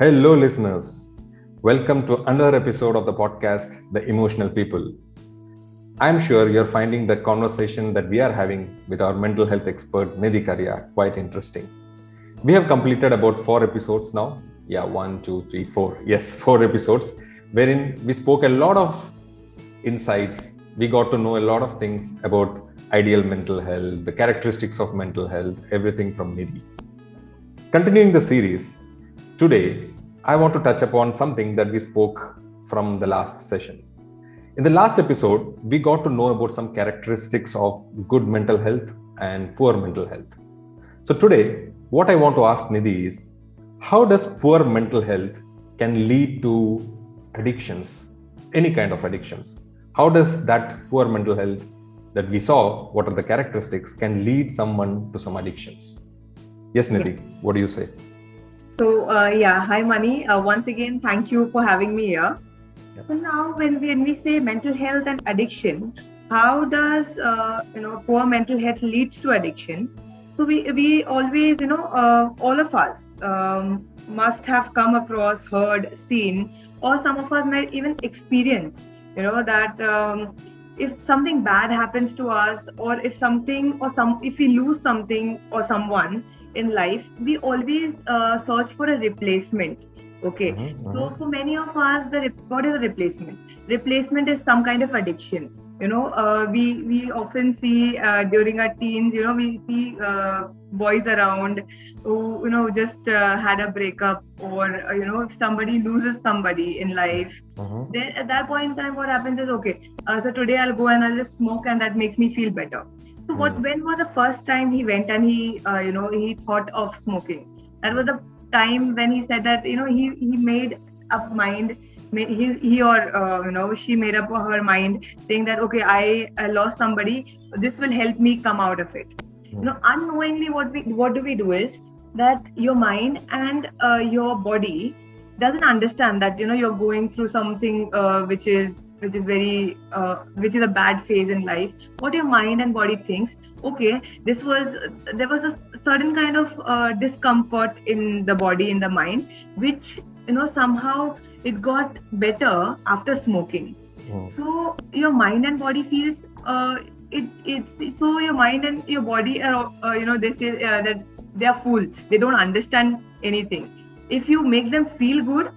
Hello, listeners. Welcome to another episode of the podcast, The Emotional People. I'm sure you're finding the conversation that we are having with our mental health expert, Nidhi Karya, quite interesting. We have completed about four episodes now. Yeah, one, two, three, four. Yes, four episodes, wherein we spoke a lot of insights. We got to know a lot of things about ideal mental health, the characteristics of mental health, everything from Nidhi. Continuing the series, today I want to touch upon something that we spoke from the last session. In the last episode, we got to know about some characteristics of good mental health and poor mental health. So today, what I want to ask Nidhi is how does poor mental health can lead to addictions, any kind of addictions? How does that poor mental health that we saw, what are the characteristics, can lead someone to some addictions? Yes, Nidhi, what do you say? So, uh, yeah, hi, Mani. Uh, once again, thank you for having me here. So now, when we, when we say mental health and addiction, how does uh, you know poor mental health leads to addiction? So we we always you know uh, all of us um, must have come across, heard, seen, or some of us might even experience you know that um, if something bad happens to us or if something or some if we lose something or someone in life, we always uh, search for a replacement. Okay, mm-hmm, so for many of us, the what is a replacement? Replacement is some kind of addiction. You know, uh, we we often see uh, during our teens, you know, we see uh, boys around who you know just uh, had a breakup or you know if somebody loses somebody in life mm-hmm. then at that point in time what happens is okay so today i'll go and i'll just smoke and that makes me feel better so what? Hmm. When was the first time he went and he, uh, you know, he thought of smoking? That was the time when he said that, you know, he he made up mind. He, he or uh, you know she made up her mind saying that okay I, I lost somebody this will help me come out of it you know unknowingly what we what do we do is that your mind and uh, your body doesn't understand that you know you're going through something uh, which is which is very uh, which is a bad phase in life. What your mind and body thinks okay this was there was a certain kind of uh, discomfort in the body in the mind which you know somehow it got better after smoking. Oh. so your mind and body feels uh, it it's so your mind and your body are uh, you know they say uh, that they are fools. They don't understand anything. If you make them feel good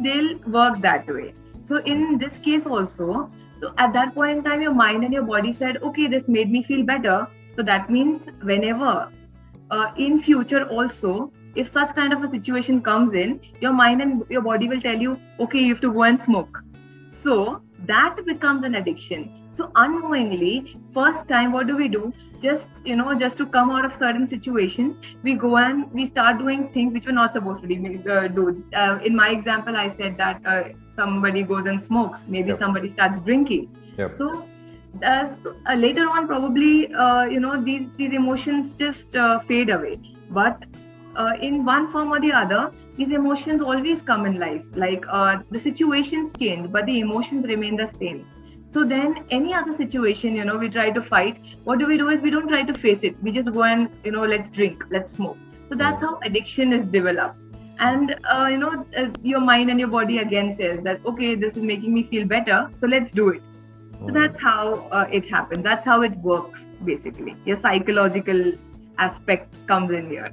they'll work that way so in this case also, so at that point in time, your mind and your body said, okay, this made me feel better. So that means whenever uh, in future also, if such kind of a situation comes in, your mind and your body will tell you, okay, you have to go and smoke. So that becomes an addiction. So unknowingly, first time, what do we do? Just you know, just to come out of certain situations, we go and we start doing things which we're not supposed to do. Uh, in my example, I said that uh, somebody goes and smokes. Maybe yep. somebody starts drinking. Yep. so uh, later on probably uh, you know these these emotions just uh, fade away. But uh, in one form or the other these emotions always come in life. Like uh, the situations change but the emotions remain the same. So then any other situation you know we try to fight. What do we do is we don't try to face it. We just go and you know let's drink let's smoke. So that's how addiction is developed and uh, you know uh, your mind and your body again says that okay this is making me feel better so let's do it. So hmm. that's how uh, it happens. That's how it works basically. Your psychological aspect comes in here.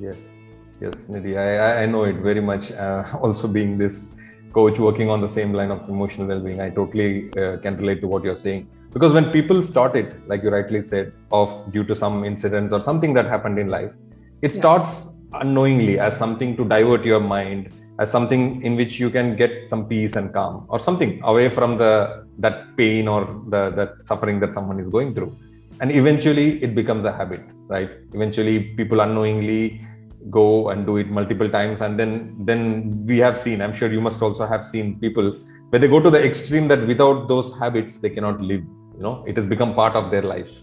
Yes. Yes nidhi. I, I know it very much uh, also being this coach working on the same line of emotional well-being i totally uh, can relate to what you're saying. Because when people start it like you rightly said of due to some incidents or something that happened in life it yeah. starts unknowingly as something to divert your mind as something in which you can get some peace and calm or something away from the that pain or the that suffering that someone is going through. And eventually it becomes a habit right? Eventually people unknowingly go and do it multiple times and then then we have seen i'm sure you must also have seen people where they go to the extreme that without those habits they cannot live you know? It has become part of their life.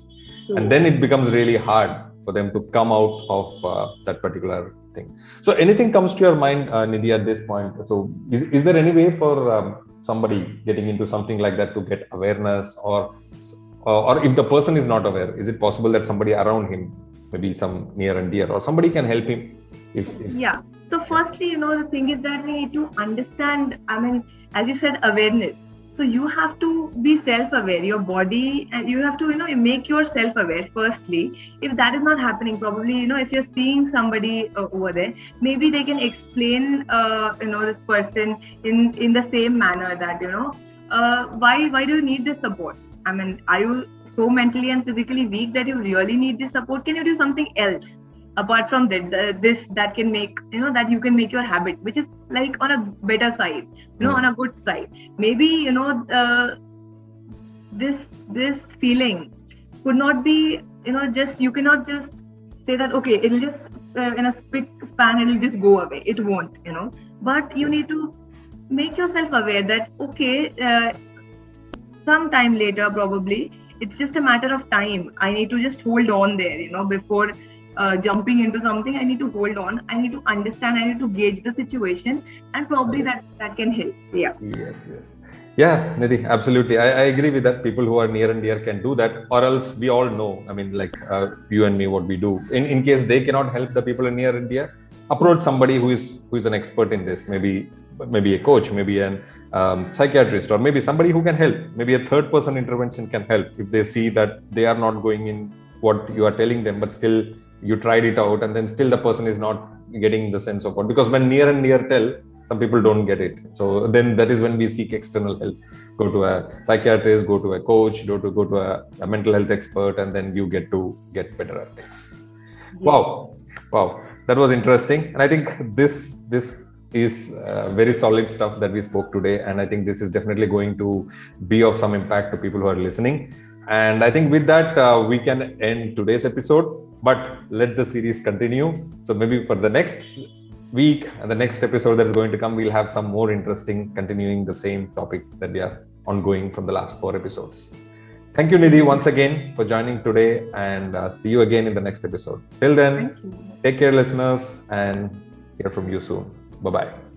And then it becomes really hard for them to come out of uh, that particular thing. So, anything comes to your mind, uh, Nidhi, at this point? So, is, is there any way for um, somebody getting into something like that to get awareness, or, or or if the person is not aware, is it possible that somebody around him, maybe some near and dear, or somebody can help him? If, if yeah So, firstly, you know, the thing is that we need to understand, I mean, as you said, awareness. So, you have to be self aware, your body, and you have to, you know, make yourself aware firstly. If that is not happening, probably, you know, if you're seeing somebody uh, over there, maybe they can explain, uh, you know, this person in, in the same manner that, you know, uh, why, why do you need this support? I mean, are you so mentally and physically weak that you really need this support? Can you do something else? Apart from that this that can make you know that you can make your habit which is like on a better side you know mm. on a good side. Maybe you know uh, this this feeling could not be you know just you cannot just say that okay it'll just uh, in a quick span it'll just go away. It won't you know. But you need to make yourself aware that okay uh, sometime later probably it's just a matter of time. I need to just hold on there you know before uh, jumping into something i need to hold on. I need to understand i need to gauge the situation and probably that that can help. Yeah. Yes yes. Yeah nidhi absolutely. I, I agree with that. People who are near and dear can do that or else we all know. I mean like uh, you and me what we do. In in case they cannot help the people in near and dear approach somebody who is who is an expert in this. Maybe maybe a coach maybe an um, psychiatrist or maybe somebody who can help. Maybe a third person intervention can help if they see that they are not going in what you are telling them but still you tried it out and then still the person is not getting the sense of what because when near and near tell some people don't get it. So then that is when we seek external help. Go to a psychiatrist go to a coach go to go to a, a mental health expert and then you get to get better at things. Wow. Wow. That was interesting. And i think this this is uh, very solid stuff that we spoke today. And i think this is definitely going to be of some impact to people who are listening. And i think with that uh, we can end today's episode but let the series continue. So maybe for the next week and the next episode that is going to come, we'll have some more interesting, continuing the same topic that we are ongoing from the last four episodes. Thank you, Nidhi, once again for joining today, and uh, see you again in the next episode. Till then, take care, listeners, and hear from you soon. Bye bye.